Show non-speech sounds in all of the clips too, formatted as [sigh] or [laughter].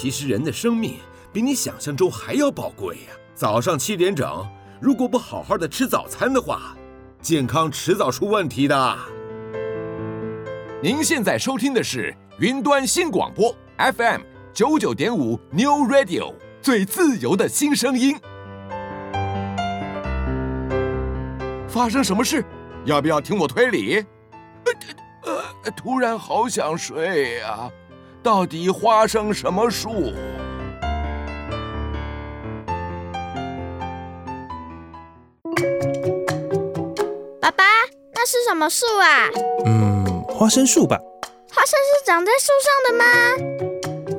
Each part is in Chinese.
其实人的生命比你想象中还要宝贵呀。早上七点整，如果不好好的吃早餐的话，健康迟早出问题的。您现在收听的是云端新广播 FM 九九点五 New Radio，最自由的新声音。发生什么事？要不要听我推理？呃，呃，突然好想睡呀，到底花生什么树？爸爸，那是什么树啊？嗯，花生树吧。花生是长在树上的吗？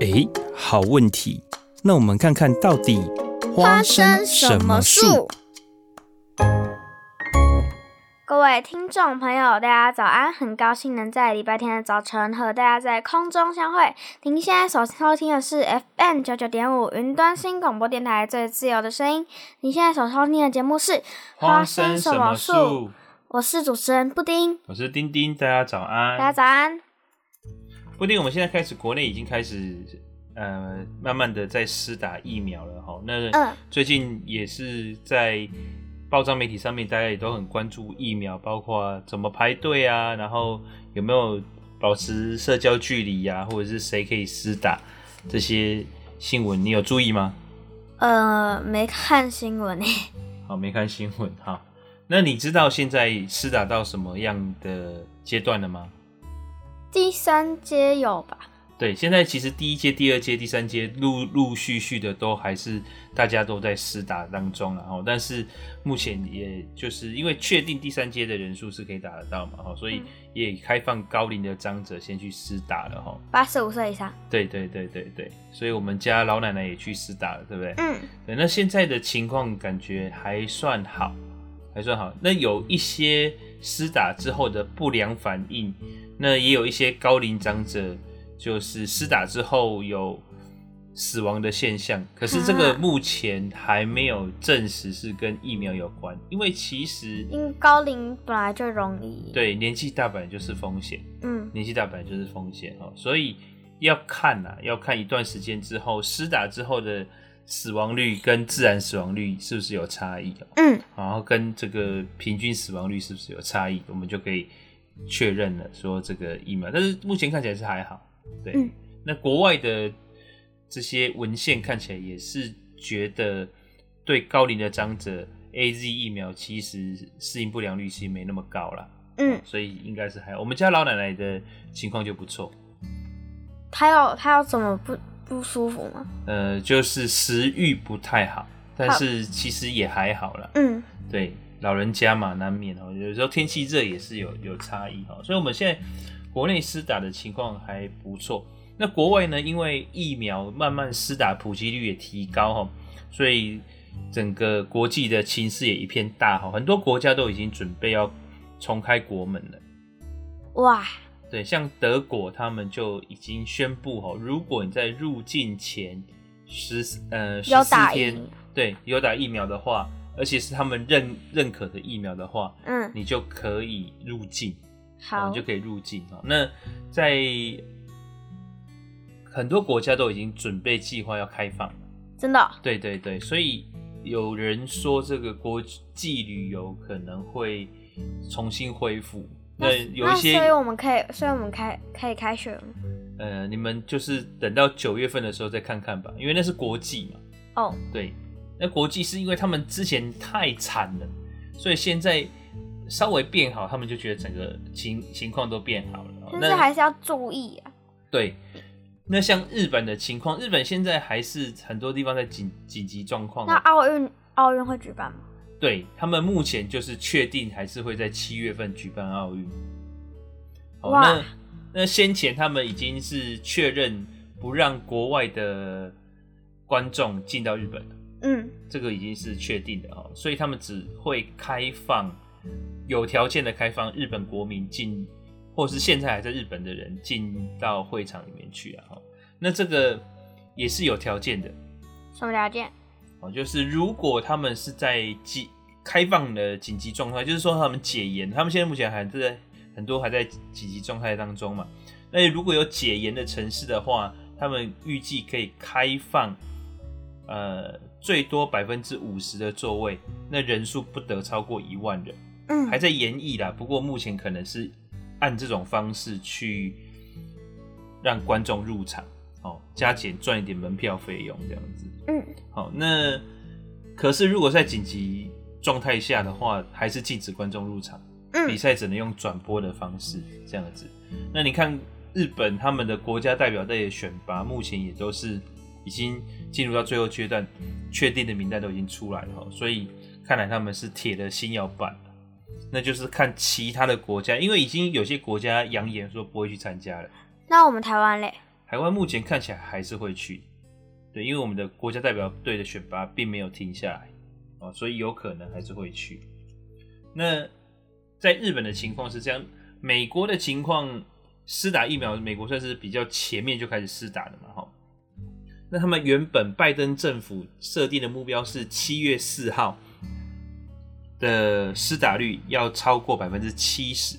哎，好问题。那我们看看到底花生什么树？各位听众朋友，大家早安！很高兴能在礼拜天的早晨和大家在空中相会。您现在所收听的是 FM 九九点五云端新广播电台最自由的声音。您现在所收听的节目是《花生什么树》，我是主持人布丁，我是丁丁，大家早安！大家早安！布丁，我们现在开始，国内已经开始呃，慢慢的在施打疫苗了哈。那嗯，最近也是在。报章媒体上面，大家也都很关注疫苗，包括怎么排队啊，然后有没有保持社交距离呀、啊，或者是谁可以施打这些新闻，你有注意吗？呃，没看新闻诶。[laughs] 好，没看新闻。哈，那你知道现在施打到什么样的阶段了吗？第三阶有吧？对，现在其实第一阶、第二阶、第三阶陆陆续续的都还是大家都在施打当中，然后但是目前也就是因为确定第三阶的人数是可以打得到嘛，哈，所以也开放高龄的长者先去施打了，哈，八十五岁以上。对对对对对，所以我们家老奶奶也去施打了，对不对？嗯。对，那现在的情况感觉还算好，还算好。那有一些施打之后的不良反应，那也有一些高龄长者。就是施打之后有死亡的现象，可是这个目前还没有证实是跟疫苗有关，因为其实因为高龄本来就容易，对，年纪大本来就是风险，嗯，年纪大本来就是风险哦，所以要看呐，要看一段时间之后施打之后的死亡率跟自然死亡率是不是有差异，哦嗯，然后跟这个平均死亡率是不是有差异，我们就可以确认了说这个疫苗，但是目前看起来是还好。对，嗯、那国外的这些文献看起来也是觉得，对高龄的长者，AZ 疫苗其实适应不良率其实没那么高了。嗯，所以应该是还好。我们家老奶奶的情况就不错。她要她要怎么不不舒服吗？呃，就是食欲不太好，但是其实也还好啦。嗯，对，老人家嘛，难免哦，有时候天气热也是有有差异哦。所以我们现在。国内施打的情况还不错，那国外呢？因为疫苗慢慢施打普及率也提高哈，所以整个国际的情势也一片大好，很多国家都已经准备要重开国门了。哇！对，像德国他们就已经宣布哈，如果你在入境前十呃十四天，对，有打疫苗的话，而且是他们认认可的疫苗的话，嗯，你就可以入境。好，你就可以入境。那在很多国家都已经准备计划要开放了，真的哦？对对对，所以有人说这个国际旅游可能会重新恢复。那有一些，所以我们可以，所以我们开可以开学了。呃，你们就是等到九月份的时候再看看吧，因为那是国际嘛。哦，对，那国际是因为他们之前太惨了，所以现在。稍微变好，他们就觉得整个情情况都变好了。但是还是要注意啊。对，那像日本的情况，日本现在还是很多地方在紧紧急状况。那奥运奥运会举办吗？对，他们目前就是确定还是会在七月份举办奥运。好，那那先前他们已经是确认不让国外的观众进到日本了。嗯，这个已经是确定的哦，所以他们只会开放。有条件的开放日本国民进，或是现在还在日本的人进到会场里面去啊！哈，那这个也是有条件的。什么条件？哦，就是如果他们是在紧开放的紧急状态，就是说他们解严，他们现在目前还在很多还在紧急状态当中嘛。那如果有解严的城市的话，他们预计可以开放，呃，最多百分之五十的座位，那人数不得超过一万人。嗯，还在研议啦。不过目前可能是按这种方式去让观众入场，哦，加减赚一点门票费用这样子。嗯，好，那可是如果在紧急状态下的话，还是禁止观众入场。嗯，比赛只能用转播的方式这样子。那你看日本他们的国家代表队的选拔，目前也都是已经进入到最后阶段，确定的名单都已经出来了，所以看来他们是铁了心要办。那就是看其他的国家，因为已经有些国家扬言说不会去参加了。那我们台湾嘞？台湾目前看起来还是会去，对，因为我们的国家代表队的选拔并没有停下来哦，所以有可能还是会去。那在日本的情况是这样，美国的情况，施打疫苗，美国算是比较前面就开始施打的嘛，哈。那他们原本拜登政府设定的目标是七月四号。的施打率要超过百分之七十，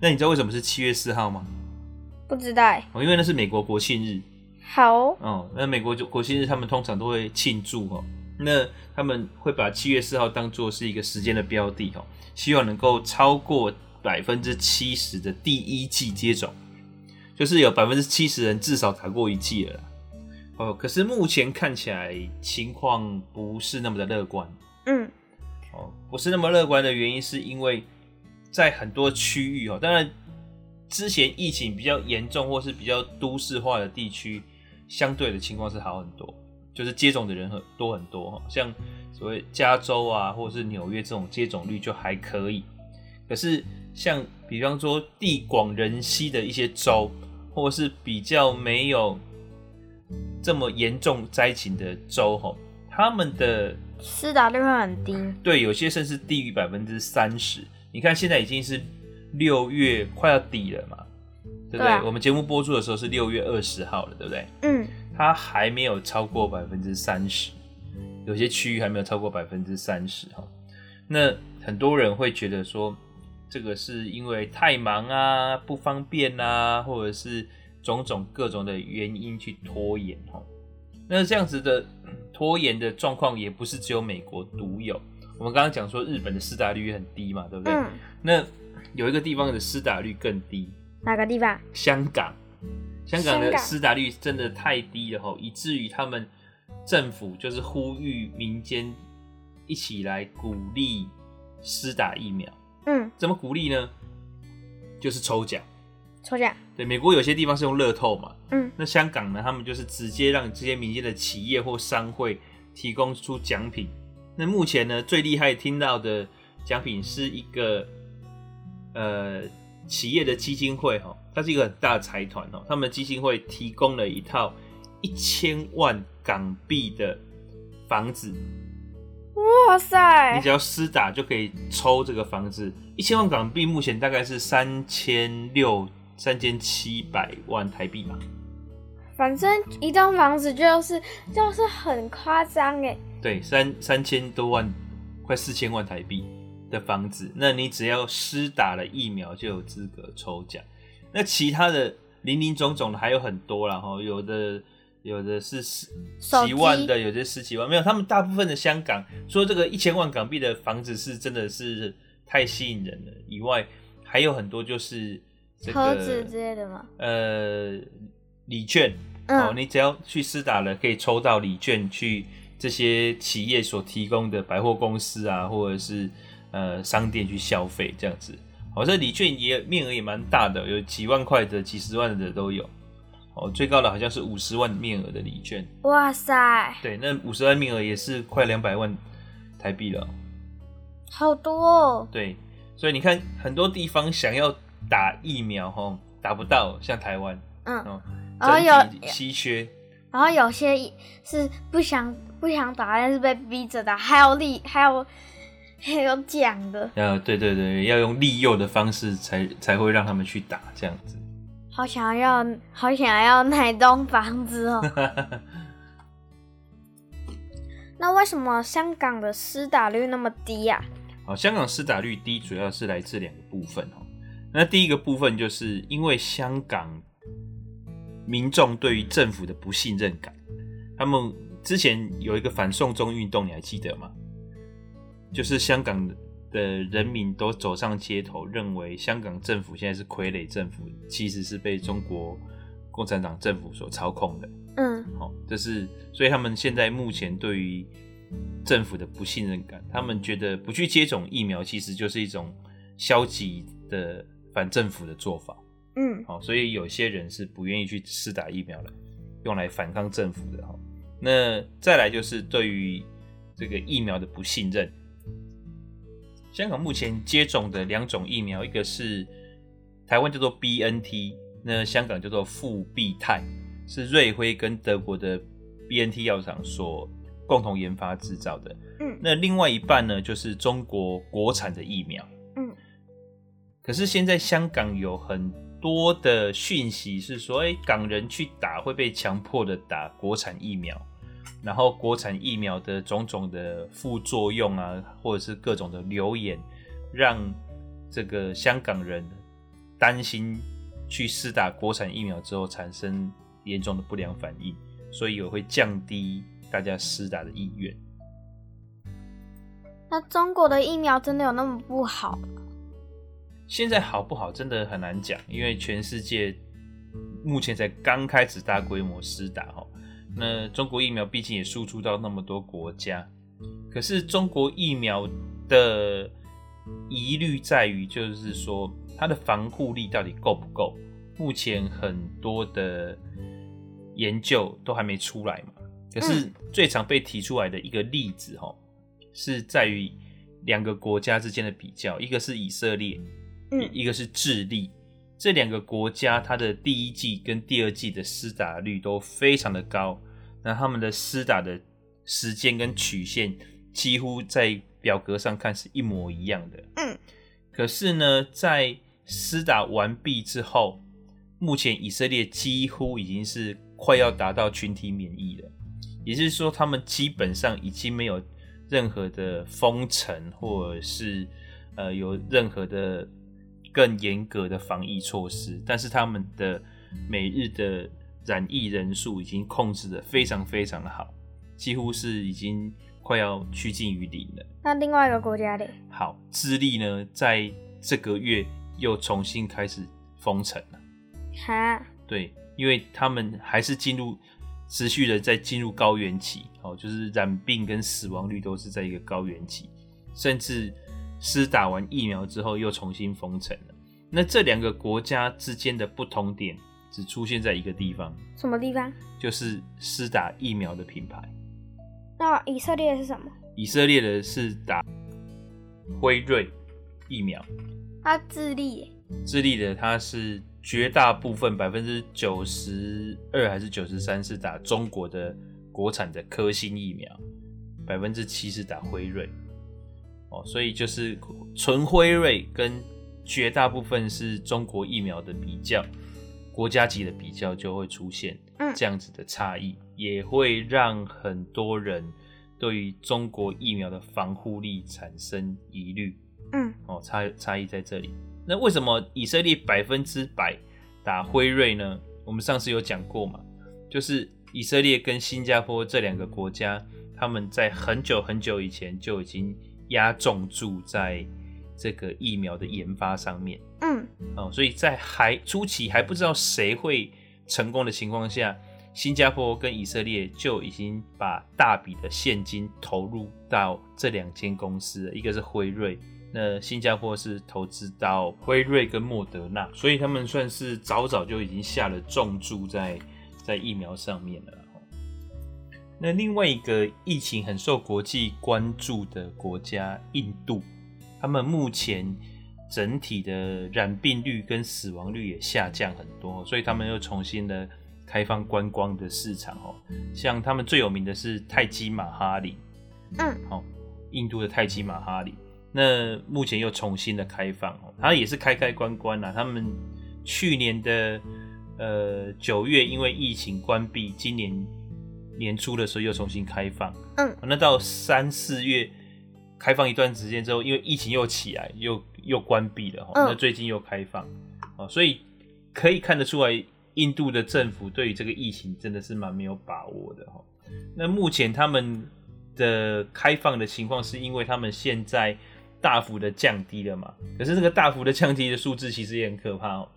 那你知道为什么是七月四号吗？不知道哦，因为那是美国国庆日。好哦，那美国就国庆日，他们通常都会庆祝哦。那他们会把七月四号当做是一个时间的标的哦，希望能够超过百分之七十的第一季接种，就是有百分之七十人至少打过一剂了。哦，可是目前看起来情况不是那么的乐观。嗯。哦，不是那么乐观的原因，是因为在很多区域哦，当然之前疫情比较严重或是比较都市化的地区，相对的情况是好很多，就是接种的人很多很多哈，像所谓加州啊，或者是纽约这种接种率就还可以。可是像比方说地广人稀的一些州，或是比较没有这么严重灾情的州哈，他们的。施打率会很低，对，有些甚至低于百分之三十。你看，现在已经是六月快要底了嘛，对不对？我们节目播出的时候是六月二十号了，对不对？嗯，它还没有超过百分之三十，有些区域还没有超过百分之三十哈。那很多人会觉得说，这个是因为太忙啊、不方便啊，或者是种种各种的原因去拖延哈。那这样子的。拖延的状况也不是只有美国独有。我们刚刚讲说日本的施打率很低嘛，对不对？嗯。那有一个地方的施打率更低。哪个地方？香港。香港的施打率真的太低了吼，以至于他们政府就是呼吁民间一起来鼓励施打疫苗。嗯。怎么鼓励呢？就是抽奖。抽奖。对，美国有些地方是用乐透嘛。嗯，那香港呢？他们就是直接让这些民间的企业或商会提供出奖品。那目前呢，最厉害听到的奖品是一个呃企业的基金会哈，它是一个很大的财团哦。他们基金会提供了一套一千万港币的房子。哇塞！你只要施打就可以抽这个房子，一千万港币目前大概是三千六。三千七百万台币嘛，反正一栋房子就是就是很夸张哎。对，三三千多万，快四千万台币的房子，那你只要施打了疫苗就有资格抽奖。那其他的零零总总的还有很多啦齁，有的有的是十几万的，有的十几万，没有。他们大部分的香港说这个一千万港币的房子是真的是太吸引人了，以外还有很多就是。这个、盒子之类的吗？呃，礼券、嗯、哦，你只要去施打了，可以抽到礼券，去这些企业所提供的百货公司啊，或者是呃商店去消费这样子。哦，这礼券也面额也蛮大的，有几万块的、几十万的都有。哦，最高的好像是五十万面额的礼券。哇塞！对，那五十万面额也是快两百万台币了。好多哦。对，所以你看，很多地方想要。打疫苗吼，打不到，像台湾，嗯，哦、然后有稀缺，然后有些是不想不想打，但是被逼着打，还有利还有还有奖的，呃，对对对，要用利诱的方式才才会让他们去打这样子。好想要，好想要那栋房子哦。[laughs] 那为什么香港的施打率那么低呀？啊？好，香港施打率低，主要是来自两个部分哦。那第一个部分就是因为香港民众对于政府的不信任感。他们之前有一个反送中运动，你还记得吗？就是香港的人民都走上街头，认为香港政府现在是傀儡政府，其实是被中国共产党政府所操控的。嗯，好，这是所以他们现在目前对于政府的不信任感，他们觉得不去接种疫苗，其实就是一种消极的反政府的做法。嗯，好，所以有些人是不愿意去施打疫苗了，用来反抗政府的哈。那再来就是对于这个疫苗的不信任。香港目前接种的两种疫苗，一个是台湾叫做 BNT，那香港叫做复必泰，是瑞辉跟德国的 BNT 药厂所共同研发制造的。嗯，那另外一半呢，就是中国国产的疫苗。可是现在香港有很多的讯息是说，哎，港人去打会被强迫的打国产疫苗。然后国产疫苗的种种的副作用啊，或者是各种的流言，让这个香港人担心去施打国产疫苗之后产生严重的不良反应，所以也会降低大家施打的意愿。那中国的疫苗真的有那么不好？现在好不好真的很难讲，因为全世界目前才刚开始大规模施打哈。那中国疫苗毕竟也输出到那么多国家，可是中国疫苗的疑虑在于，就是说它的防护力到底够不够？目前很多的研究都还没出来嘛。可是最常被提出来的一个例子，哈，是在于两个国家之间的比较，一个是以色列，一个是智利。这两个国家，它的第一季跟第二季的施打率都非常的高，那他们的施打的时间跟曲线几乎在表格上看是一模一样的。嗯，可是呢，在施打完毕之后，目前以色列几乎已经是快要达到群体免疫了，也就是说，他们基本上已经没有任何的封城，或者是呃有任何的。更严格的防疫措施，但是他们的每日的染疫人数已经控制的非常非常的好，几乎是已经快要趋近于零了。那另外一个国家呢？好，智利呢，在这个月又重新开始封城了。哈？对，因为他们还是进入持续的在进入高原期，哦，就是染病跟死亡率都是在一个高原期，甚至。施打完疫苗之后又重新封城了。那这两个国家之间的不同点只出现在一个地方，什么地方？就是施打疫苗的品牌。那以色列是什么？以色列的是打辉瑞疫苗。它智利？智利的它是绝大部分百分之九十二还是九十三是打中国的国产的科兴疫苗，百分之七是打辉瑞。所以就是纯辉瑞跟绝大部分是中国疫苗的比较，国家级的比较就会出现这样子的差异，也会让很多人对于中国疫苗的防护力产生疑虑。嗯，哦，差差异在这里。那为什么以色列百分之百打辉瑞呢？我们上次有讲过嘛，就是以色列跟新加坡这两个国家，他们在很久很久以前就已经。压重注在这个疫苗的研发上面，嗯，哦，所以在还初期还不知道谁会成功的情况下，新加坡跟以色列就已经把大笔的现金投入到这两间公司，一个是辉瑞，那新加坡是投资到辉瑞跟莫德纳，所以他们算是早早就已经下了重注在在疫苗上面了。那另外一个疫情很受国际关注的国家印度，他们目前整体的染病率跟死亡率也下降很多，所以他们又重新的开放观光的市场哦。像他们最有名的是泰姬玛哈里，嗯，好，印度的泰姬玛哈里，那目前又重新的开放哦，它也是开开关关啦。他们去年的呃九月因为疫情关闭，今年。年初的时候又重新开放，嗯，那到三四月开放一段时间之后，因为疫情又起来，又又关闭了，嗯，那最近又开放，所以可以看得出来，印度的政府对于这个疫情真的是蛮没有把握的哈。那目前他们的开放的情况，是因为他们现在大幅的降低了嘛？可是这个大幅的降低的数字其实也很可怕哦。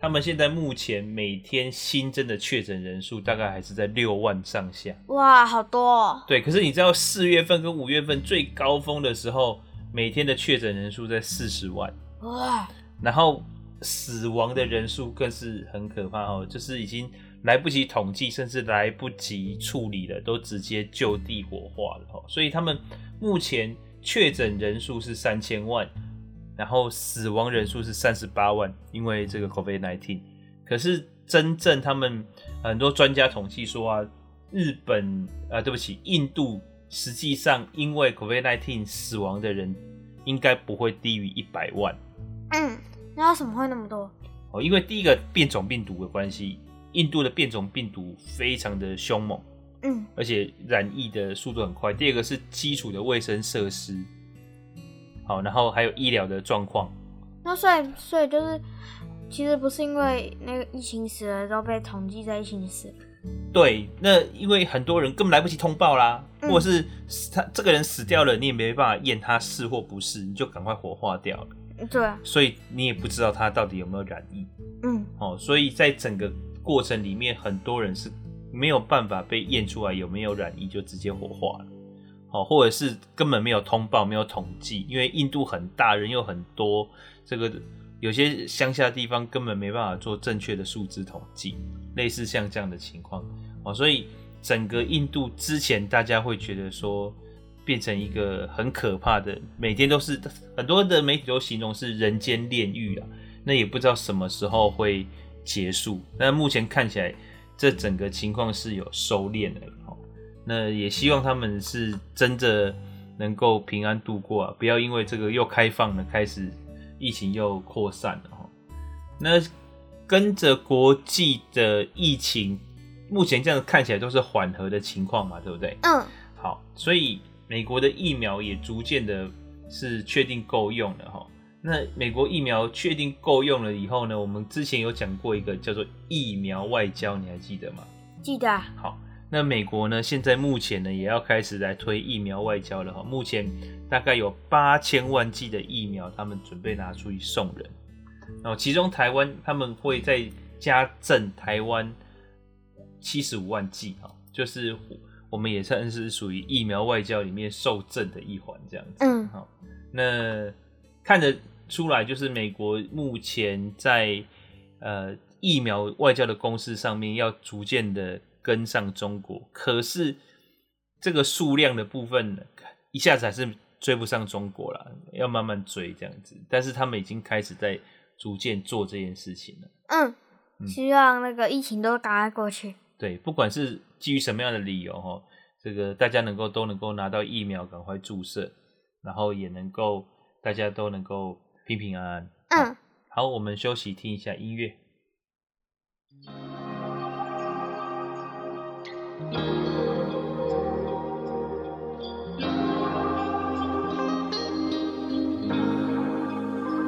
他们现在目前每天新增的确诊人数大概还是在六万上下。哇，好多哦。对，可是你知道四月份跟五月份最高峰的时候，每天的确诊人数在四十万。哇，然后。死亡的人数更是很可怕哦，就是已经来不及统计，甚至来不及处理了，都直接就地火化了哦。所以他们目前确诊人数是三千万，然后死亡人数是三十八万，因为这个 COVID-19。可是真正他们很多专家统计说啊，日本啊，对不起，印度实际上因为 COVID-19 死亡的人应该不会低于一百万。嗯。那为什么会那么多？哦，因为第一个变种病毒的关系，印度的变种病毒非常的凶猛，嗯，而且染疫的速度很快。第二个是基础的卫生设施，好，然后还有医疗的状况。那所以，所以就是，其实不是因为那个疫情死了都被统计在疫情死。对，那因为很多人根本来不及通报啦，嗯、或者是他这个人死掉了，你也没办法验他是或不是，你就赶快火化掉了。对，啊所以你也不知道他到底有没有染疫，嗯，哦，所以在整个过程里面，很多人是没有办法被验出来有没有染疫，就直接火化了，哦，或者是根本没有通报、没有统计，因为印度很大，人又很多，这个有些乡下地方根本没办法做正确的数字统计，类似像这样的情况，哦，所以整个印度之前大家会觉得说。变成一个很可怕的，每天都是很多的媒体都形容是人间炼狱啊。那也不知道什么时候会结束。但目前看起来，这整个情况是有收敛的。那也希望他们是真的能够平安度过啊，不要因为这个又开放了，开始疫情又扩散了哈。那跟着国际的疫情，目前这样看起来都是缓和的情况嘛，对不对？嗯。好，所以。美国的疫苗也逐渐的是确定够用了哈。那美国疫苗确定够用了以后呢，我们之前有讲过一个叫做疫苗外交，你还记得吗？记得。好，那美国呢，现在目前呢也要开始来推疫苗外交了哈。目前大概有八千万剂的疫苗，他们准备拿出去送人。然后其中台湾他们会再加赠台湾七十五万剂哈，就是。我们也算是属于疫苗外交里面受赠的一环，这样子。嗯，好，那看得出来，就是美国目前在呃疫苗外交的攻势上面要逐渐的跟上中国，可是这个数量的部分呢，一下子还是追不上中国了，要慢慢追这样子。但是他们已经开始在逐渐做这件事情了。嗯，希望那个疫情都赶快过去。对，不管是基于什么样的理由哈，这个大家能够都能够拿到疫苗，赶快注射，然后也能够大家都能够平平安安。嗯，好，我们休息听一下音乐。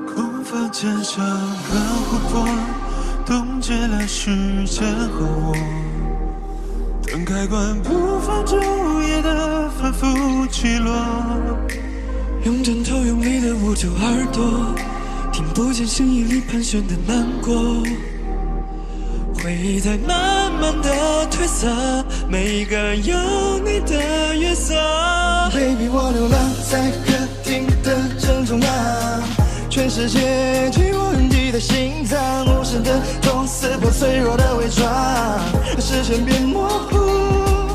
空房间像个湖泊，冻结了时间和我。灯开关不放昼夜的反复起落，用枕头用力的捂住耳朵，听不见声音里盘旋的难过，回忆在慢慢的褪色，每一个有你的月色。Baby，我流浪在客厅的正中央，全世界紧握你的心脏，无声的痛撕破脆弱的伪装，视线变模糊。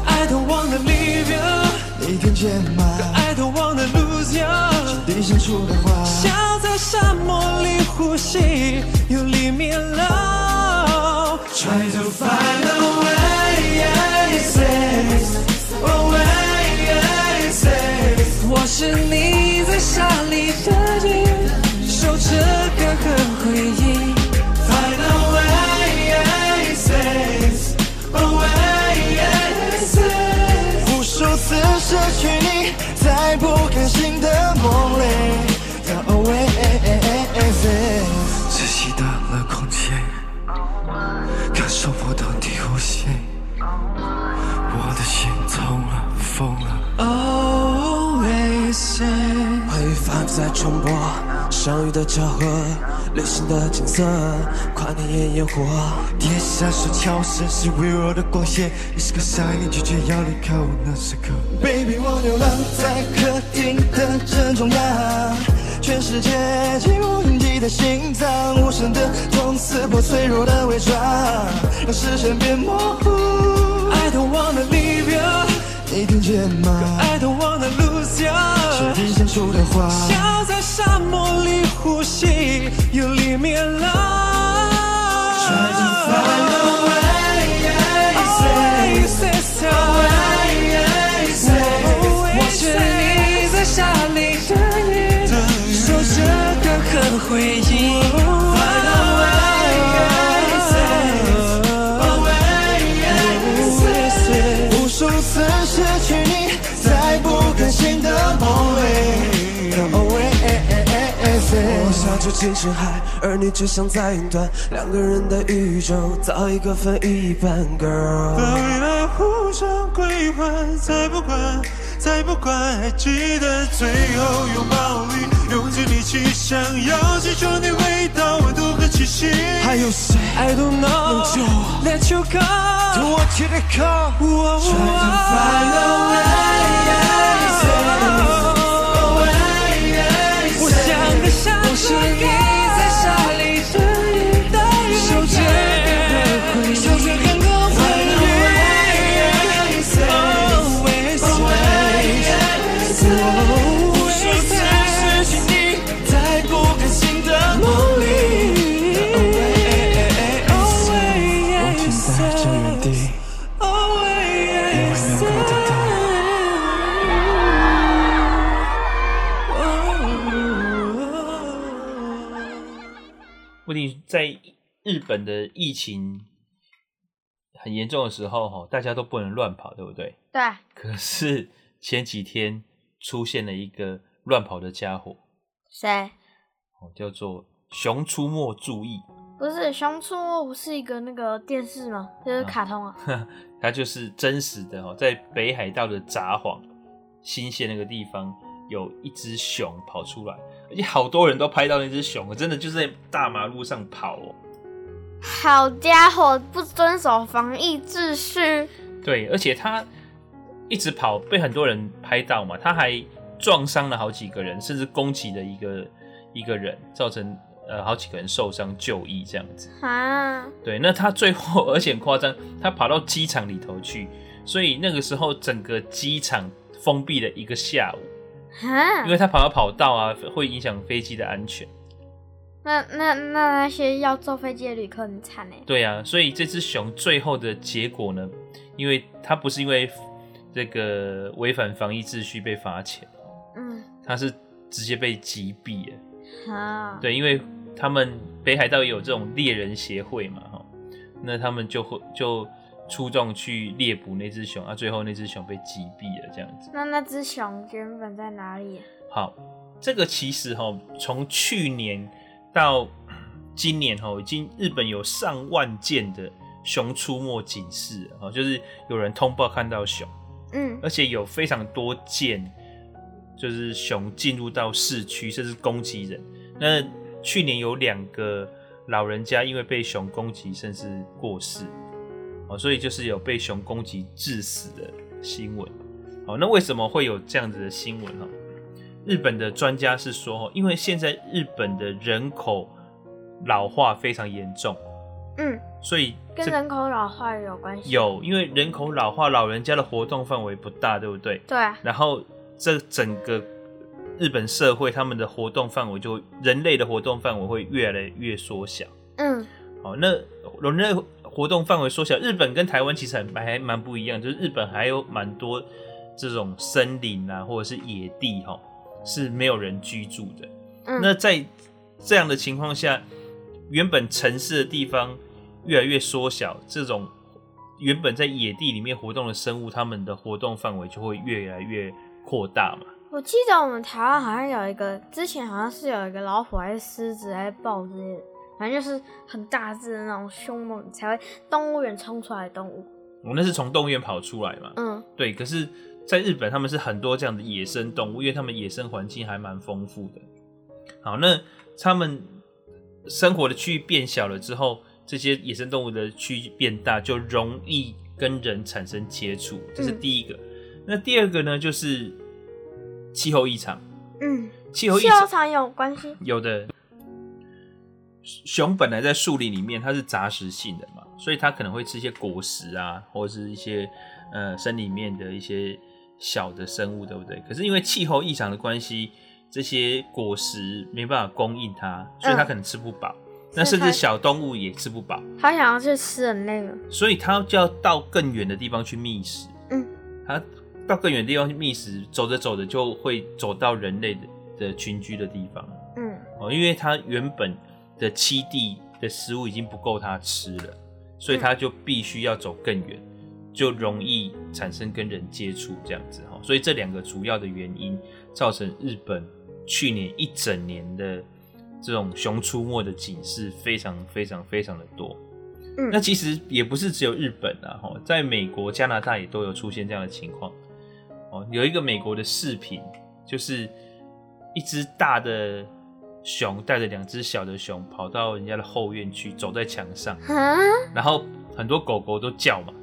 I don't wanna leave you，你听见吗？I don't wanna lose you。心底深处的话，像在沙漠里呼吸，有黎明了。Try to find a way, say, a way, 反复在重播，相遇的巧合，流行的景色，跨年夜烟火，跌下手桥身是微弱的光线，你是个傻你拒绝要离开我那时刻。Baby，我流浪在客厅的正中央。全世界紧绷拥挤的心脏，无声的痛刺破脆弱的伪装，让视线变模糊。I don't wanna leave you，你听见吗？I don't you，想在沙漠里呼吸，又里面了。Try to find a way, say so, always say。我是你在沙里的雨。这个很回忆。我想住进深海，而你只想在云端。两个人的宇宙早已各分一半，Girl。把未来互相归还，再不管，再不管，还记得最后拥抱里。用尽力气，想要记住你味道、温度和气息。还有谁？I don't know。就 Let you go。Do what you call。Try to find a way。我想个傻子，在沙里在日本的疫情很严重的时候，哈，大家都不能乱跑，对不对？对。可是前几天出现了一个乱跑的家伙，谁？哦，叫做《熊出没》，注意，不是《熊出没》不是一个那个电视吗？就是卡通啊。啊 [laughs] 它就是真实的哦，在北海道的札幌新线那个地方，有一只熊跑出来。而且好多人都拍到那只熊，真的就是在大马路上跑哦。好家伙，不遵守防疫秩序。对，而且他一直跑，被很多人拍到嘛。他还撞伤了好几个人，甚至攻击了一个一个人，造成呃好几个人受伤就医这样子。啊。对，那他最后而且很夸张，他跑到机场里头去，所以那个时候整个机场封闭了一个下午。因为它跑到跑道啊，会影响飞机的安全。那那那那些要坐飞机的旅客很惨哎。对啊，所以这只熊最后的结果呢，因为它不是因为这个违反防疫秩序被罚钱，嗯，它是直接被击毙了。啊，对，因为他们北海道也有这种猎人协会嘛，哈，那他们就会就。出动去猎捕那只熊啊，最后那只熊被击毙了，这样子。那那只熊原本在哪里啊？好，这个其实哈，从去年到今年哈，已经日本有上万件的熊出没警示啊，就是有人通报看到熊，嗯，而且有非常多件就是熊进入到市区，甚至攻击人。那去年有两个老人家因为被熊攻击，甚至过世。哦，所以就是有被熊攻击致死的新闻。哦，那为什么会有这样子的新闻呢？日本的专家是说，因为现在日本的人口老化非常严重，嗯，所以跟人口老化有关系。有，因为人口老化，老人家的活动范围不大，对不对？对。然后这整个日本社会，他们的活动范围就人类的活动范围会越来越缩小。嗯。好，那人类。活动范围缩小，日本跟台湾其实还还蛮不一样，就是日本还有蛮多这种森林啊，或者是野地哈，是没有人居住的。嗯。那在这样的情况下，原本城市的地方越来越缩小，这种原本在野地里面活动的生物，它们的活动范围就会越来越扩大嘛。我记得我们台湾好像有一个，之前好像是有一个老虎还是狮子还是豹之类的。反正就是很大只的那种凶猛才会动物园冲出来的动物。我、哦、那是从动物园跑出来嘛？嗯，对。可是，在日本他们是很多这样的野生动物，因为他们野生环境还蛮丰富的。好，那他们生活的区域变小了之后，这些野生动物的区域变大，就容易跟人产生接触，这是第一个。嗯、那第二个呢，就是气候异常。嗯，气候异，常有关系。有的。熊本来在树林里面，它是杂食性的嘛，所以它可能会吃一些果实啊，或者是一些呃森林里面的一些小的生物，对不对？可是因为气候异常的关系，这些果实没办法供应它，所以它可能吃不饱。嗯、那甚至小动物也吃不饱。它想要去吃人类了，所以它就要到更远的地方去觅食。嗯，它到更远的地方去觅食，走着走着就会走到人类的的群居的地方。嗯，哦，因为它原本。的栖地的食物已经不够它吃了，所以它就必须要走更远，就容易产生跟人接触这样子哈。所以这两个主要的原因造成日本去年一整年的这种熊出没的警示非常非常非常的多。嗯，那其实也不是只有日本啊，哈，在美国、加拿大也都有出现这样的情况。哦，有一个美国的视频，就是一只大的。熊带着两只小的熊跑到人家的后院去，走在墙上，然后很多狗狗都叫嘛，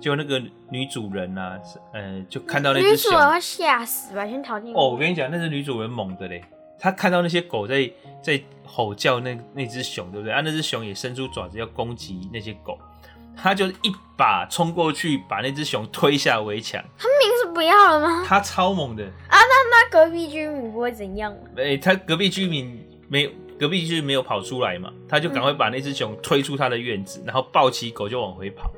就那个女主人呐、啊，呃，就看到那只熊，女主人会吓死吧？先逃进。哦，我跟你讲，那只女主人猛的嘞，她看到那些狗在在吼叫那，那那只熊，对不对？啊，那只熊也伸出爪子要攻击那些狗，她就一把冲过去，把那只熊推下围墙。他命是不要了吗？她超猛的啊！那那隔壁居民不会怎样吗？哎、欸，他隔壁居民。没有，隔壁就是没有跑出来嘛，他就赶快把那只熊推出他的院子，嗯、然后抱起狗就往回跑。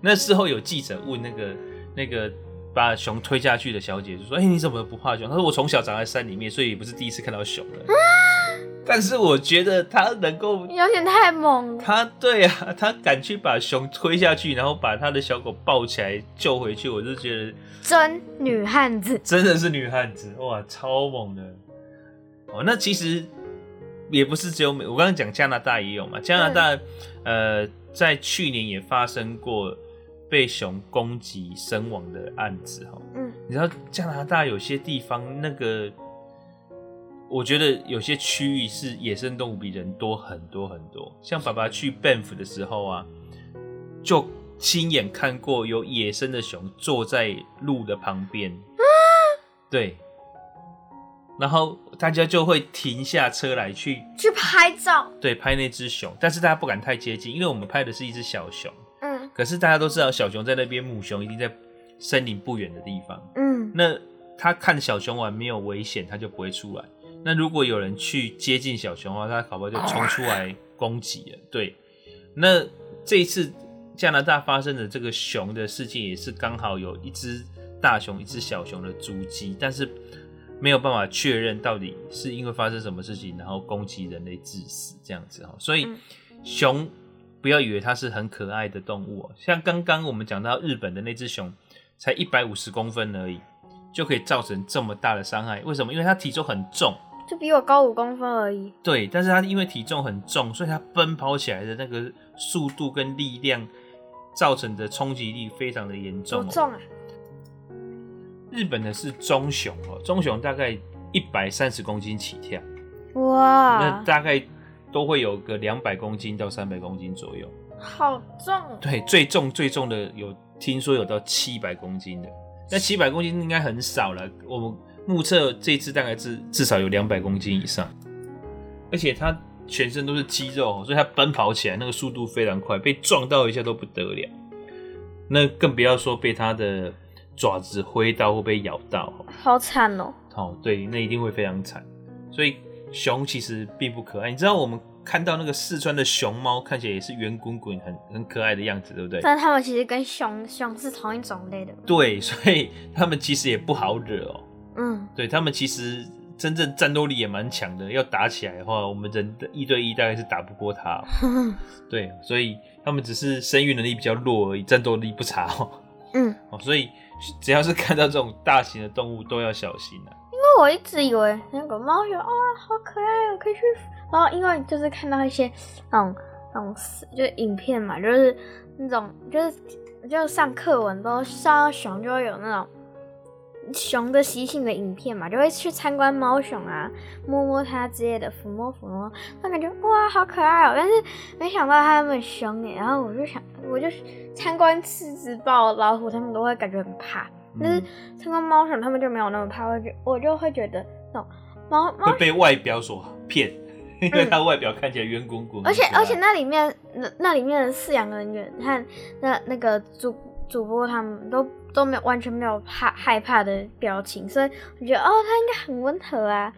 那事后有记者问那个那个把熊推下去的小姐，就说：“哎、欸，你怎么不怕熊？”她说：“我从小长在山里面，所以也不是第一次看到熊了。啊”但是我觉得他能够有点太猛了。他对啊，他敢去把熊推下去，然后把他的小狗抱起来救回去，我就觉得真女汉子，真的是女汉子哇，超猛的哦。那其实。也不是只有美，我刚刚讲加拿大也有嘛。加拿大，呃，在去年也发生过被熊攻击身亡的案子哈。嗯，你知道加拿大有些地方那个，我觉得有些区域是野生动物比人多很多很多。像爸爸去 Banff 的时候啊，就亲眼看过有野生的熊坐在路的旁边。啊，[gasps] 对。然后大家就会停下车来去去拍照，对，拍那只熊，但是大家不敢太接近，因为我们拍的是一只小熊。嗯。可是大家都知道，小熊在那边，母熊一定在森林不远的地方。嗯。那他看小熊玩没有危险，他就不会出来。那如果有人去接近小熊的话，他搞不好就冲出来攻击了。对。那这一次加拿大发生的这个熊的事件，也是刚好有一只大熊、一只小熊的足迹，但是。没有办法确认到底是因为发生什么事情，然后攻击人类致死这样子哈。所以熊不要以为它是很可爱的动物哦，像刚刚我们讲到日本的那只熊，才一百五十公分而已，就可以造成这么大的伤害。为什么？因为它体重很重，就比我高五公分而已。对，但是它因为体重很重，所以它奔跑起来的那个速度跟力量造成的冲击力非常的严重。多重啊？日本的是棕熊哦，棕熊大概一百三十公斤起跳，哇，那大概都会有个两百公斤到三百公斤左右，好重。对，最重最重的有听说有到七百公斤的，那七百公斤应该很少了。我们目测这只大概至至少有两百公斤以上，而且它全身都是肌肉，所以它奔跑起来那个速度非常快，被撞到一下都不得了。那更不要说被它的。爪子挥到会被咬到，好惨哦！哦，对，那一定会非常惨。所以熊其实并不可爱。你知道我们看到那个四川的熊猫，看起来也是圆滚滚、很很可爱的样子，对不对？但它们其实跟熊熊是同一种类的。对，所以它们其实也不好惹哦。嗯，对，它们其实真正战斗力也蛮强的。要打起来的话，我们人的一对一大概是打不过它哦。[laughs] 对，所以它们只是生育能力比较弱而已，战斗力不差哦。嗯，哦，所以。只要是看到这种大型的动物都要小心啊！因为我一直以为那个猫有啊，好可爱哦，可以去然后因为就是看到一些那种那种就是影片嘛，就是那种就是就上课文都上到熊就会有那种熊的习性的影片嘛，就会去参观猫熊啊，摸摸它之类的，抚摸抚摸，那感觉哇好可爱哦、喔。但是没想到它那么凶哎，然后我就想，我就参观狮子、豹、老虎，他们都会感觉很怕，但是参观猫熊，他们就没有那么怕，我就我就会觉得那种猫猫会被外表所骗。[laughs] 因为它外表看起来圆滚滚，而且而且那里面那那里面的饲养人员和那那个主主播他们都都没有完全没有怕害怕的表情，所以我觉得哦，它应该很温和啊。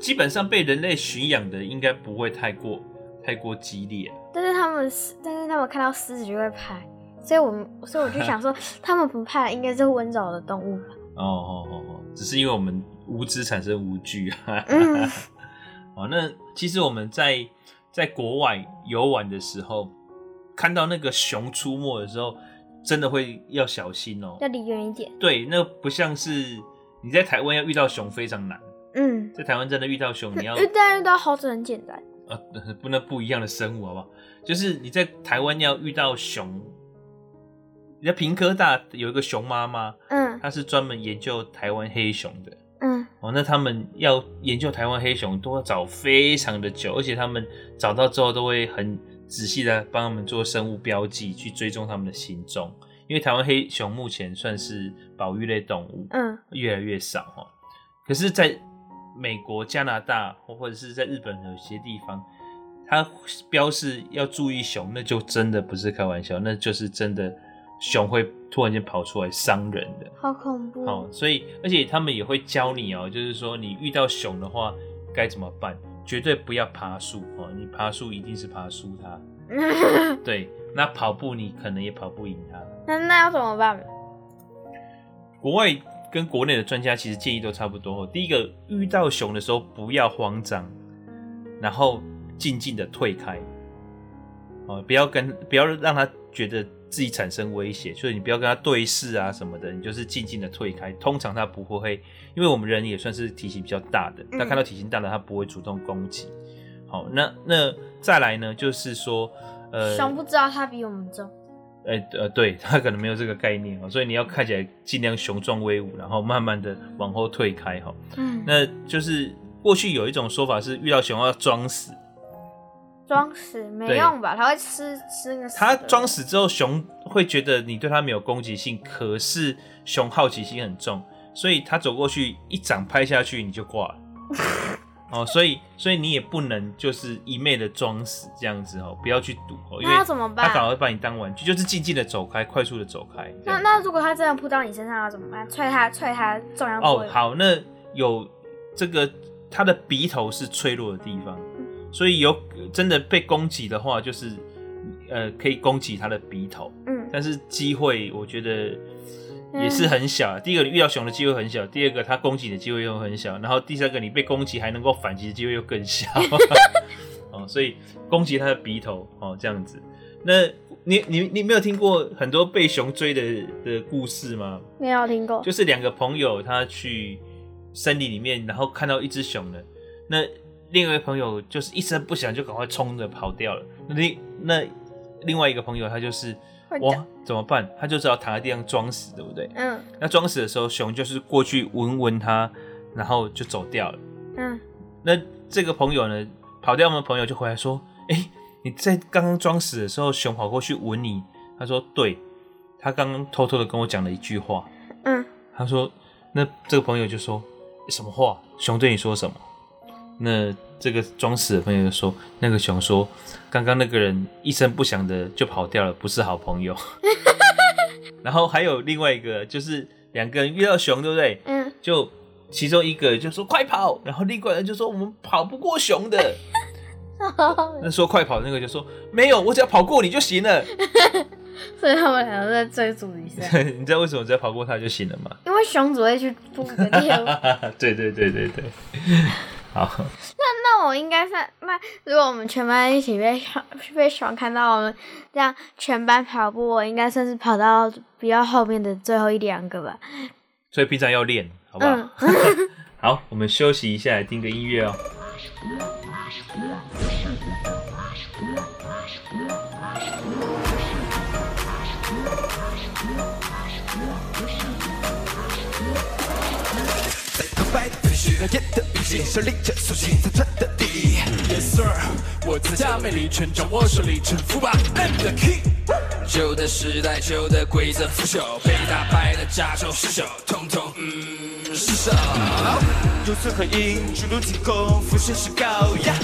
基本上被人类驯养的应该不会太过太过激烈，但是他们但是他们看到狮子就会怕，所以我们所以我就想说，[laughs] 他们不怕应该是温柔的动物吧。哦哦哦哦，只是因为我们无知产生无惧啊。嗯哦，那其实我们在在国外游玩的时候，看到那个熊出没的时候，真的会要小心哦，要离远一点。对，那不像是你在台湾要遇到熊非常难。嗯，在台湾真的遇到熊，你要遇到遇到猴子很简单。啊，不，那不一样的生物，好不好？就是你在台湾要遇到熊，你在平科大有一个熊妈妈，嗯，她是专门研究台湾黑熊的。嗯，哦，那他们要研究台湾黑熊都要找非常的久，而且他们找到之后都会很仔细的帮他们做生物标记，去追踪他们的行踪。因为台湾黑熊目前算是保育类动物，嗯，越来越少哈。可是，在美国、加拿大或或者是在日本有些地方，它标示要注意熊，那就真的不是开玩笑，那就是真的。熊会突然间跑出来伤人的，好恐怖。好、哦，所以而且他们也会教你哦，就是说你遇到熊的话该怎么办，绝对不要爬树哦，你爬树一定是爬输他。[laughs] 对，那跑步你可能也跑不赢他。那那要怎么办？国外跟国内的专家其实建议都差不多。第一个，遇到熊的时候不要慌张，然后静静的退开。哦，不要跟不要让他觉得。自己产生威胁，所以你不要跟他对视啊什么的，你就是静静的退开。通常他不会，因为我们人也算是体型比较大的，他看到体型大的，他不会主动攻击。好，那那再来呢，就是说，呃，熊不知道他比我们重，哎呃，对他可能没有这个概念哦，所以你要看起来尽量雄壮威武，然后慢慢的往后退开哈。嗯，那就是过去有一种说法是，遇到熊要装死。装死没用吧？他会吃吃那个。他装死之后，熊会觉得你对他没有攻击性，可是熊好奇心很重，所以他走过去一掌拍下去，你就挂了。[laughs] 哦，所以所以你也不能就是一昧的装死这样子哦，不要去赌哦，因为他怎么办？他反而会把你当玩具，就是静静的走开，快速的走开。那那如果他真的扑到你身上要怎么办？踹他踹他重量。哦，好，那有这个他的鼻头是脆弱的地方。所以有真的被攻击的话，就是呃可以攻击它的鼻头，嗯，但是机会我觉得也是很小。嗯、第一个你遇到熊的机会很小，第二个它攻击的机会又很小，然后第三个你被攻击还能够反击的机会又更小。[laughs] 哦，所以攻击它的鼻头哦这样子。那你你你没有听过很多被熊追的的故事吗？没有听过，就是两个朋友他去森林里面，然后看到一只熊了，那。另外一个朋友就是一声不响就赶快冲着跑掉了。那另那另外一个朋友他就是哇怎么办？他就只好躺在地上装死，对不对？嗯。那装死的时候，熊就是过去闻闻他，然后就走掉了。嗯。那这个朋友呢，跑掉的朋友就回来说：“哎、欸，你在刚刚装死的时候，熊跑过去闻你。”他说：“对，他刚刚偷偷的跟我讲了一句话。”嗯。他说：“那这个朋友就说什么话？熊对你说什么？”那这个装死的朋友就说：“那个熊说，刚刚那个人一声不响的就跑掉了，不是好朋友。[laughs] ”然后还有另外一个，就是两个人遇到熊，对不对？嗯。就其中一个就说快跑，然后另外一个人就说我们跑不过熊的。[laughs] 那说快跑那个就说没有，我只要跑过你就行了。[laughs] 所以他们两个在追逐一下。你知道为什么只要跑过他就行了吗？因为熊只会去。对对对对对。好，那那我应该算那如果我们全班一起被熊被熊看到我们这样全班跑步，我应该算是跑到比较后面的最后一两个吧。所以平常要练，好不好？嗯、[laughs] 好，我们休息一下，来听个音乐哦。的飞絮，热烈的语气，手拎着素心，残存的利益。Yes sir，我自家魅力全掌握手里，臣服吧，I'm the king。旧的时代，旧的规则腐朽，被打败的家仇世仇，统统嗯失手。如此横溢，逐鹿进攻，俯身是高压。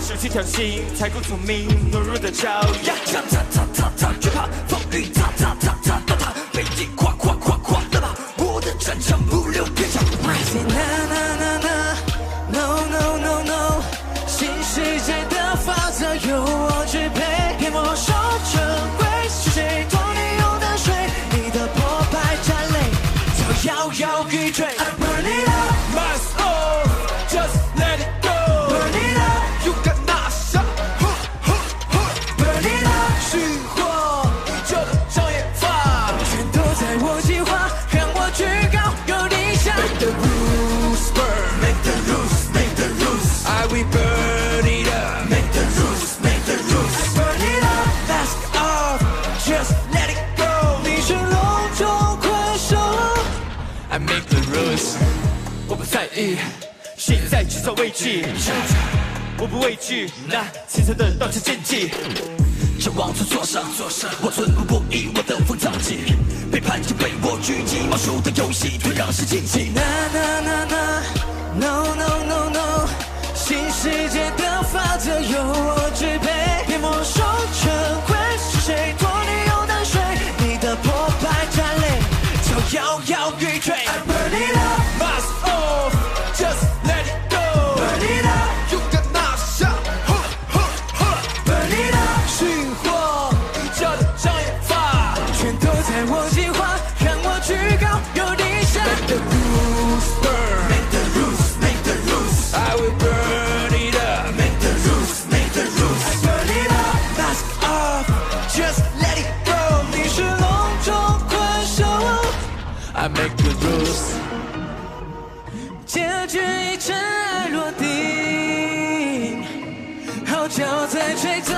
手起挑衅，太过聪明，懦弱的招摇。踏踏踏踏踏，惧怕风雨，踏踏踏踏踏踏，背地夸夸夸夸的吧，我的战场不留边疆。意，谁在制造危机？我不畏惧那青色的刀枪剑戟。这王座坐上，我寸步不移，我登峰造极。背叛就被我狙击，魔术的游戏退让是禁忌。na na na na，no no no no，新世界的法则由我支配，骗我守成规，是谁拖你用的水？你的破败战垒，就摇摇欲坠。I burn it up, 就在吹奏，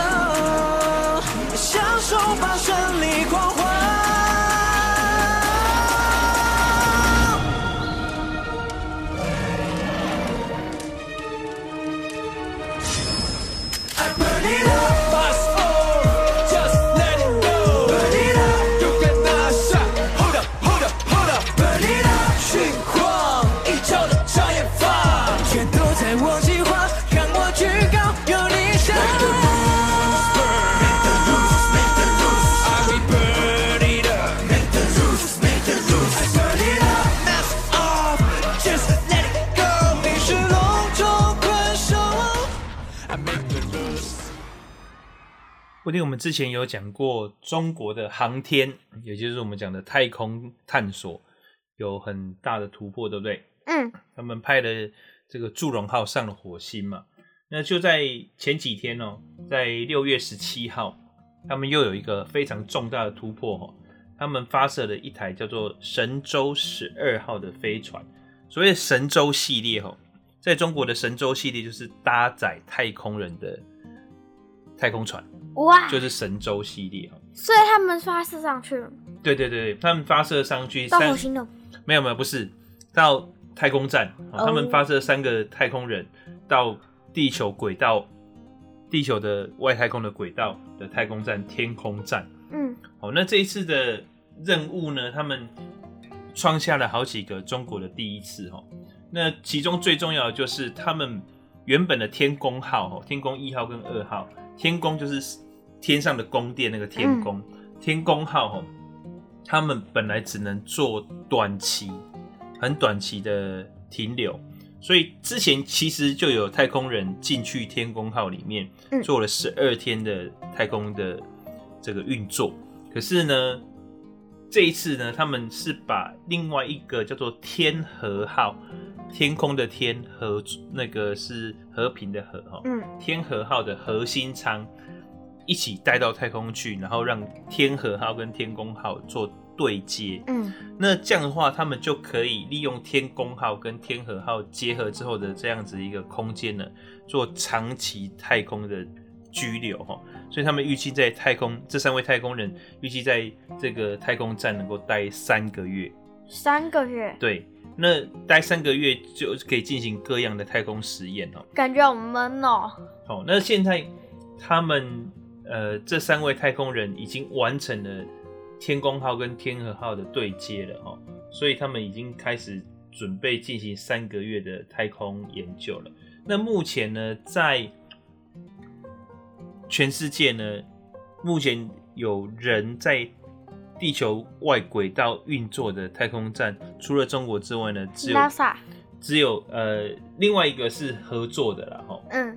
布丁，我们之前有讲过中国的航天，也就是我们讲的太空探索，有很大的突破，对不对？嗯，他们派了这个祝融号上了火星嘛。那就在前几天哦，在六月十七号，他们又有一个非常重大的突破哦，他们发射了一台叫做神舟十二号的飞船。所谓神舟系列哦，在中国的神舟系列就是搭载太空人的太空船。哇，就是神舟系列，所以他们发射上去了。对对对，他们发射上去到火星了？没有没有，不是到太空站。哦、他们发射三个太空人到地球轨道，地球的外太空的轨道的太空站天空站。嗯，好，那这一次的任务呢，他们创下了好几个中国的第一次哈。那其中最重要的就是他们原本的天宫号，天宫一号跟二号，天宫就是。天上的宫殿那个天宫，嗯、天宫号吼，他们本来只能做短期、很短期的停留，所以之前其实就有太空人进去天宫号里面做了十二天的太空的这个运作。可是呢，这一次呢，他们是把另外一个叫做天和号，天空的天和那个是和平的和哈，天和号的核心舱。一起带到太空去，然后让天和号跟天宫号做对接。嗯，那这样的话，他们就可以利用天宫号跟天和号结合之后的这样子一个空间呢，做长期太空的居留哈。所以他们预计在太空，这三位太空人预计在这个太空站能够待三个月。三个月？对，那待三个月就可以进行各样的太空实验哦。感觉好闷哦。好，那现在他们。呃，这三位太空人已经完成了天宫号跟天和号的对接了哈，所以他们已经开始准备进行三个月的太空研究了。那目前呢，在全世界呢，目前有人在地球外轨道运作的太空站，除了中国之外呢，只有 NASA，只有呃，另外一个是合作的啦哈。嗯。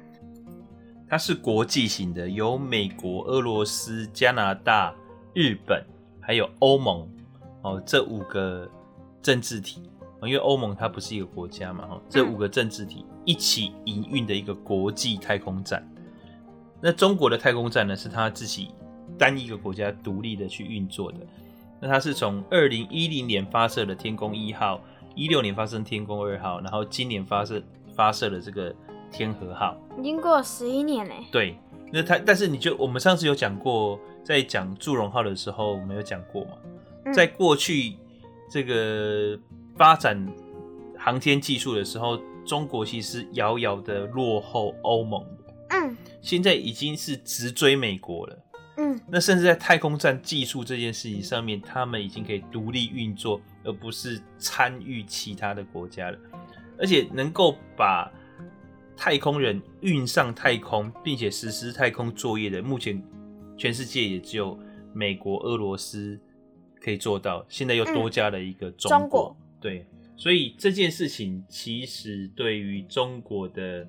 它是国际型的，有美国、俄罗斯、加拿大、日本，还有欧盟哦，这五个政治体，因为欧盟它不是一个国家嘛，哈，这五个政治体一起营运的一个国际太空站。那中国的太空站呢，是它自己单一个国家独立的去运作的。那它是从二零一零年发射的天宫一号，一六年发射天宫二号，然后今年发射发射了这个。天河号已经过了十一年嘞。对，那它但是你就我们上次有讲过，在讲祝融号的时候，我们有讲过嘛？嗯、在过去这个发展航天技术的时候，中国其实遥遥的落后欧盟。嗯，现在已经是直追美国了。嗯，那甚至在太空站技术这件事情上面，他们已经可以独立运作，而不是参与其他的国家了，而且能够把。太空人运上太空，并且实施太空作业的，目前全世界也只有美国、俄罗斯可以做到。现在又多加了一个中国。对，所以这件事情其实对于中国的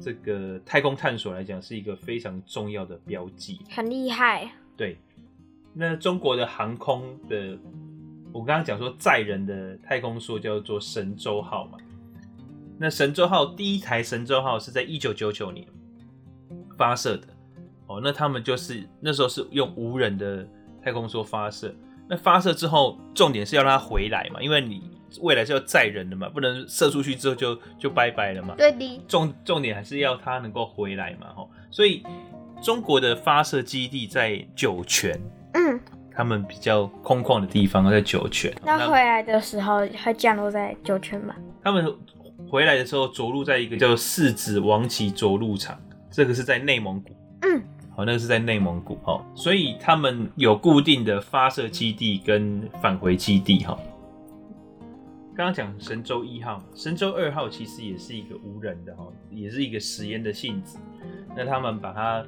这个太空探索来讲，是一个非常重要的标记。很厉害。对，那中国的航空的，我刚刚讲说载人的太空梭叫做神舟号嘛。那神舟号第一台神舟号是在一九九九年发射的哦，那他们就是那时候是用无人的太空梭发射。那发射之后，重点是要让它回来嘛，因为你未来是要载人的嘛，不能射出去之后就就拜拜了嘛。对的。重重点还是要它能够回来嘛，吼。所以中国的发射基地在酒泉，嗯，他们比较空旷的地方在酒泉。那回来的时候会降落在酒泉吗？他们。回来的时候着陆在一个叫四子王旗着陆场，这个是在内蒙古。嗯，好，那个是在内蒙古哈，所以他们有固定的发射基地跟返回基地哈。刚刚讲神舟一号、神舟二号其实也是一个无人的哈，也是一个实验的性质。那他们把它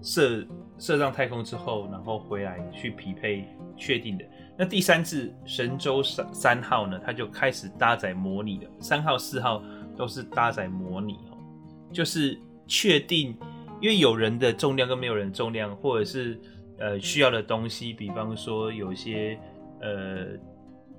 射射上太空之后，然后回来去匹配确定的。那第三次神舟三三号呢，它就开始搭载模拟了。三号、四号都是搭载模拟哦，就是确定，因为有人的重量跟没有人重量，或者是呃需要的东西，比方说有些呃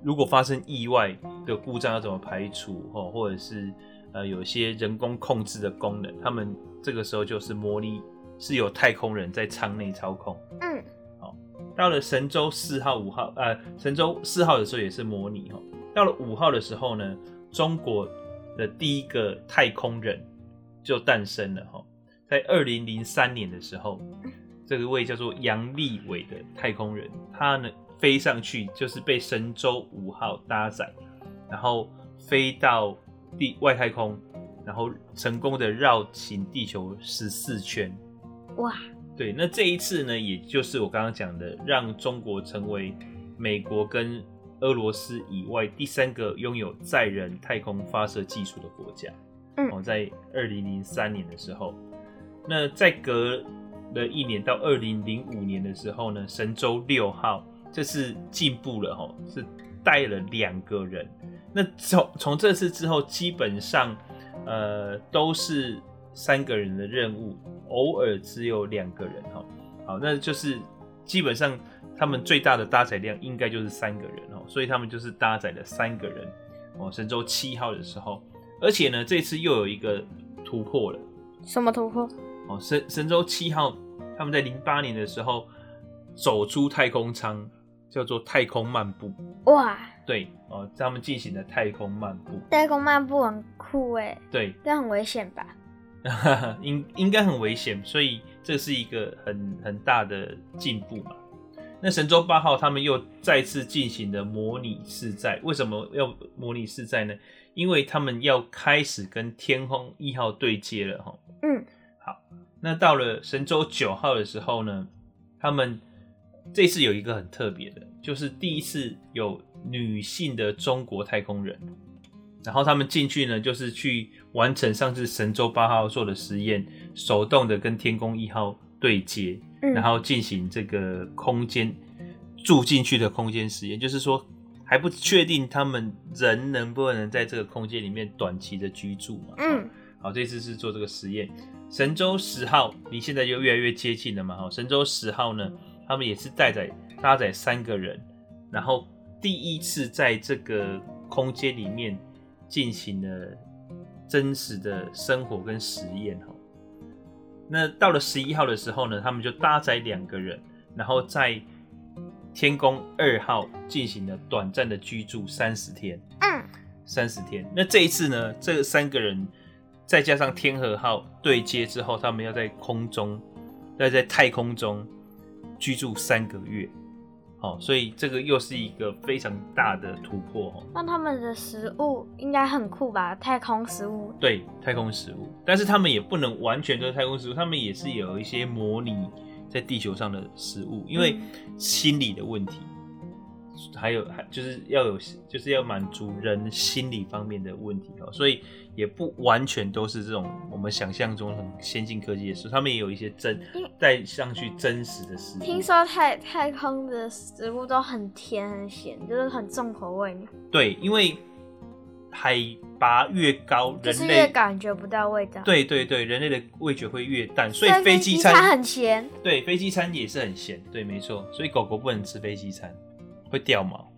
如果发生意外的故障要怎么排除哦，或者是呃有些人工控制的功能，他们这个时候就是模拟，是有太空人在舱内操控。到了神舟四号、五号，呃，神舟四号的时候也是模拟哈。到了五号的时候呢，中国的第一个太空人就诞生了哈。在二零零三年的时候，这个位叫做杨利伟的太空人，他呢飞上去就是被神舟五号搭载，然后飞到地外太空，然后成功的绕行地球十四圈。哇！对，那这一次呢，也就是我刚刚讲的，让中国成为美国跟俄罗斯以外第三个拥有载人太空发射技术的国家。嗯，哦，在二零零三年的时候，那再隔了一年到二零零五年的时候呢，神舟六号这次进步了，哦，是带了两个人。那从从这次之后，基本上呃都是。三个人的任务，偶尔只有两个人哈。好，那就是基本上他们最大的搭载量应该就是三个人哦，所以他们就是搭载了三个人哦。神舟七号的时候，而且呢，这次又有一个突破了。什么突破？哦，神神舟七号他们在零八年的时候走出太空舱，叫做太空漫步。哇！对哦，他们进行了太空漫步。太空漫步很酷哎。对，但很危险吧？[laughs] 应应该很危险，所以这是一个很很大的进步嘛。那神舟八号他们又再次进行了模拟试载，为什么要模拟试载呢？因为他们要开始跟天宫一号对接了哈。嗯，好，那到了神舟九号的时候呢，他们这次有一个很特别的，就是第一次有女性的中国太空人，然后他们进去呢，就是去完成上次神舟八号做的实验，手动的跟天宫一号对接。然后进行这个空间住进去的空间实验，就是说还不确定他们人能不能在这个空间里面短期的居住嘛。嗯，好，这次是做这个实验。神舟十号离现在就越来越接近了嘛。哈，神舟十号呢，他们也是带载搭载三个人，然后第一次在这个空间里面进行了真实的生活跟实验哈。那到了十一号的时候呢，他们就搭载两个人，然后在天宫二号进行了短暂的居住三十天。嗯，三十天。那这一次呢，这三个人再加上天河号对接之后，他们要在空中，要在太空中居住三个月。好，所以这个又是一个非常大的突破哦。那他们的食物应该很酷吧？太空食物。对，太空食物，但是他们也不能完全都是太空食物，他们也是有一些模拟在地球上的食物，因为心理的问题。还有，还就是要有，就是要满足人心理方面的问题哦，所以也不完全都是这种我们想象中很先进科技的食物，他们也有一些真带上去真实的食物。听说太太空的食物都很甜很咸，就是很重口味。对，因为海拔越高，人类越感觉不到味道。对对对，人类的味觉会越淡，所以飞机餐很咸。对，飞机餐也是很咸。对，没错，所以狗狗不能吃飞机餐。会掉毛，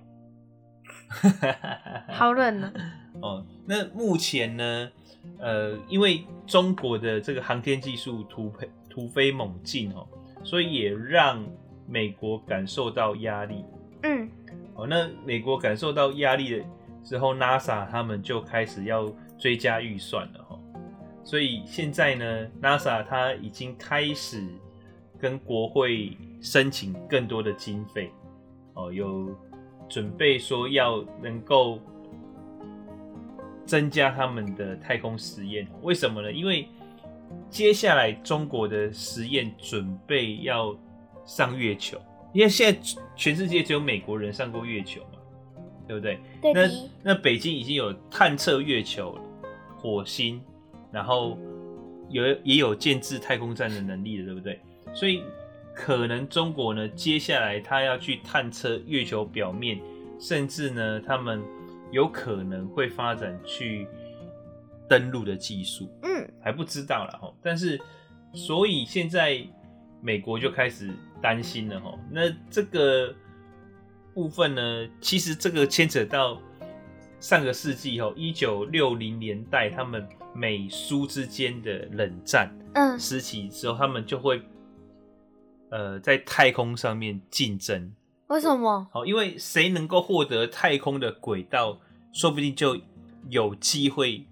[laughs] 好冷呢。[laughs] 哦，那目前呢，呃，因为中国的这个航天技术突飞突飞猛进哦，所以也让美国感受到压力。嗯，哦，那美国感受到压力的时候，NASA 他们就开始要追加预算了哈。所以现在呢，NASA 它已经开始跟国会申请更多的经费。哦，有准备说要能够增加他们的太空实验，为什么呢？因为接下来中国的实验准备要上月球，因为现在全世界只有美国人上过月球嘛，对不对？对。那那北京已经有探测月球、火星，然后有也有建制太空站的能力了，对不对？所以。可能中国呢，接下来他要去探测月球表面，甚至呢，他们有可能会发展去登陆的技术，嗯，还不知道了哈。但是，所以现在美国就开始担心了哈。那这个部分呢，其实这个牵扯到上个世纪哈，一九六零年代他们美苏之间的冷战，嗯，时期之后，他们就会。呃，在太空上面竞争，为什么？好，因为谁能够获得太空的轨道，说不定就有机会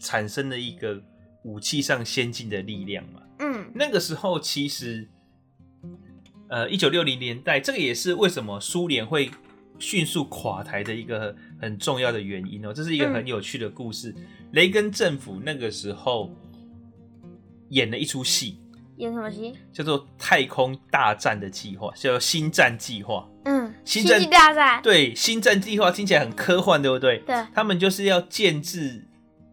产生了一个武器上先进的力量嘛。嗯，那个时候其实，呃，一九六零年代，这个也是为什么苏联会迅速垮台的一个很重要的原因哦。这是一个很有趣的故事。嗯，雷根政府那个时候演了一出戏。演什么戏？叫做太空大战的计划，叫做星战计划。嗯，星战星际大战。对，星战计划听起来很科幻，对不对？对。他们就是要建制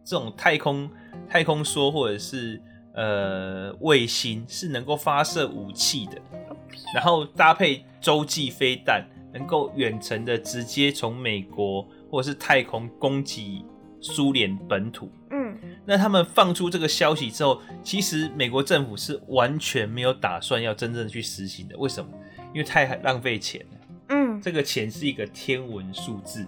这种太空太空梭或者是呃卫星，是能够发射武器的，然后搭配洲际飞弹，能够远程的直接从美国或者是太空攻击苏联本土。嗯，那他们放出这个消息之后，其实美国政府是完全没有打算要真正去实行的。为什么？因为太浪费钱了。嗯，这个钱是一个天文数字，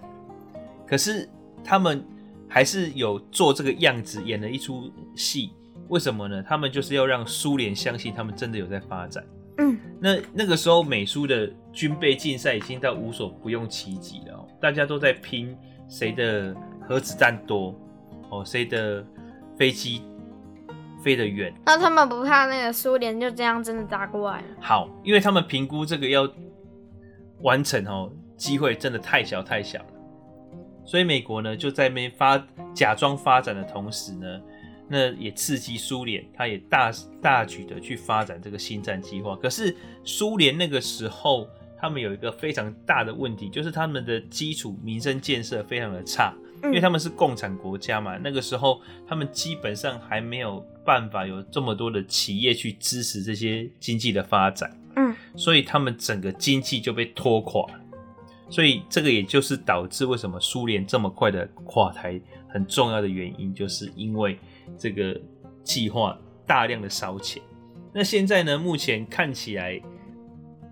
可是他们还是有做这个样子，演了一出戏，为什么呢？他们就是要让苏联相信他们真的有在发展。嗯，那那个时候美苏的军备竞赛已经到无所不用其极了，大家都在拼谁的核子弹多，哦，谁的飞机飞得远。那他们不怕那个苏联就这样真的砸过来？好，因为他们评估这个要完成哦，机会真的太小太小了，所以美国呢就在那边发假装发展的同时呢。那也刺激苏联，他也大大举的去发展这个星战计划。可是苏联那个时候，他们有一个非常大的问题，就是他们的基础民生建设非常的差，因为他们是共产国家嘛。那个时候，他们基本上还没有办法有这么多的企业去支持这些经济的发展。嗯，所以他们整个经济就被拖垮了。所以这个也就是导致为什么苏联这么快的垮台很重要的原因，就是因为。这个计划大量的烧钱，那现在呢？目前看起来，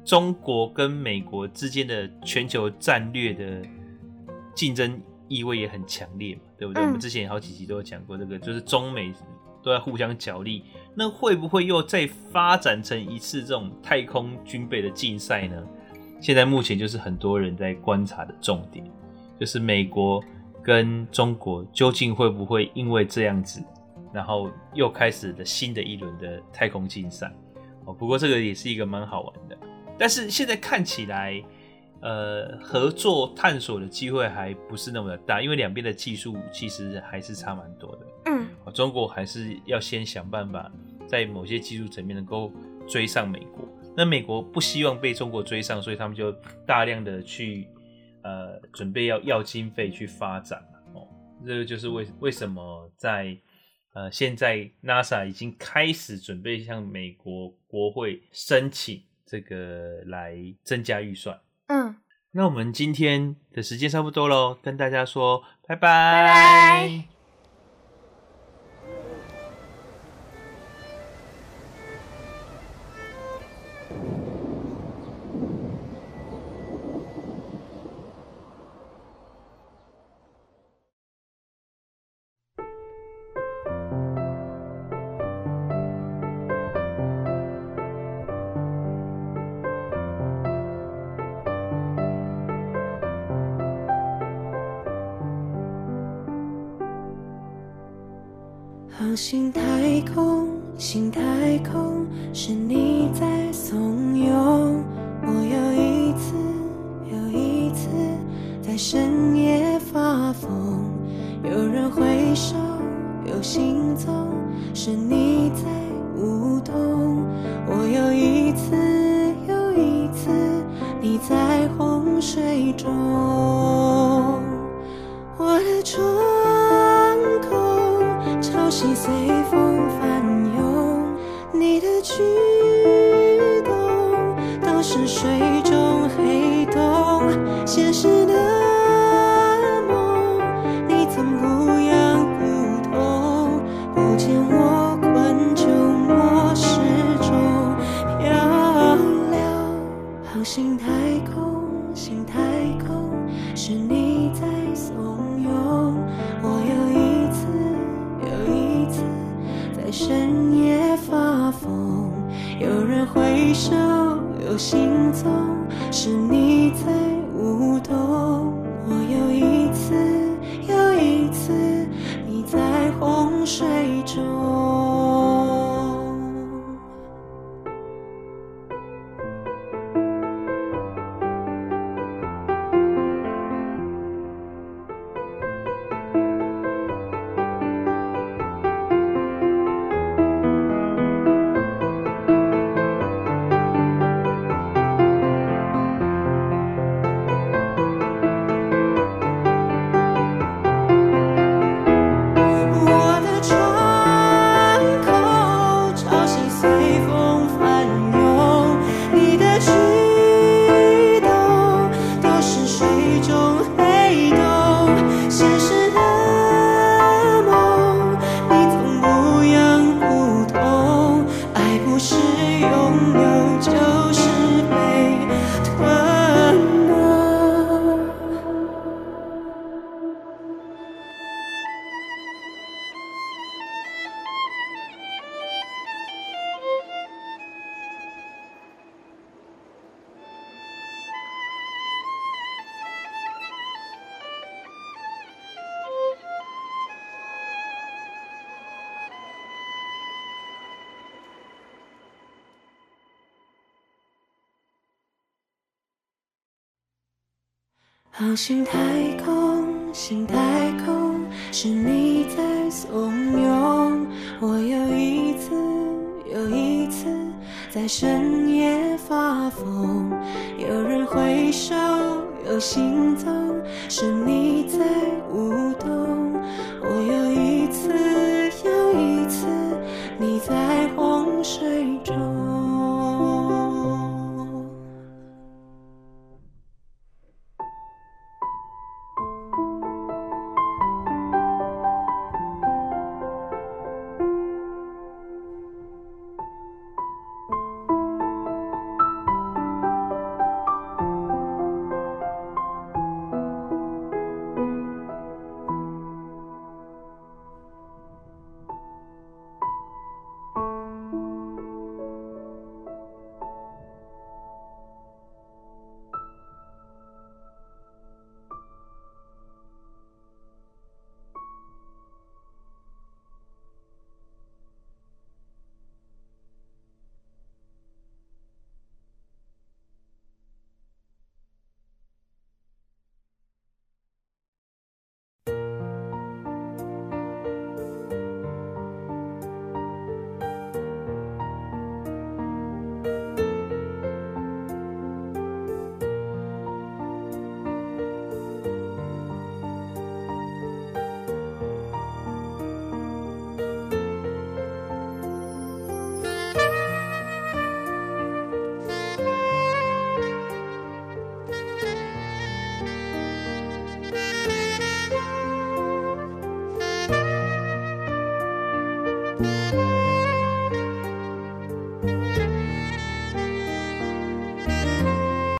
中国跟美国之间的全球战略的竞争意味也很强烈嘛，对不对？嗯、我们之前好几集都有讲过，这个就是中美都在互相角力，那会不会又再发展成一次这种太空军备的竞赛呢？现在目前就是很多人在观察的重点，就是美国跟中国究竟会不会因为这样子。然后又开始了新的一轮的太空竞赛，哦，不过这个也是一个蛮好玩的。但是现在看起来，呃，合作探索的机会还不是那么的大，因为两边的技术其实还是差蛮多的。嗯，中国还是要先想办法在某些技术层面能够追上美国。那美国不希望被中国追上，所以他们就大量的去呃准备要要经费去发展。哦，这个就是为为什么在。呃，现在 NASA 已经开始准备向美国国会申请这个来增加预算。嗯，那我们今天的时间差不多喽，跟大家说拜拜。拜拜。有人挥手，有行踪，是你在舞动。我又一次又一次，你在洪水心太空心太空是你在怂恿。我又一次又一次在深夜发疯有人挥手有行踪是你在舞动。我又一次又一次你在洪水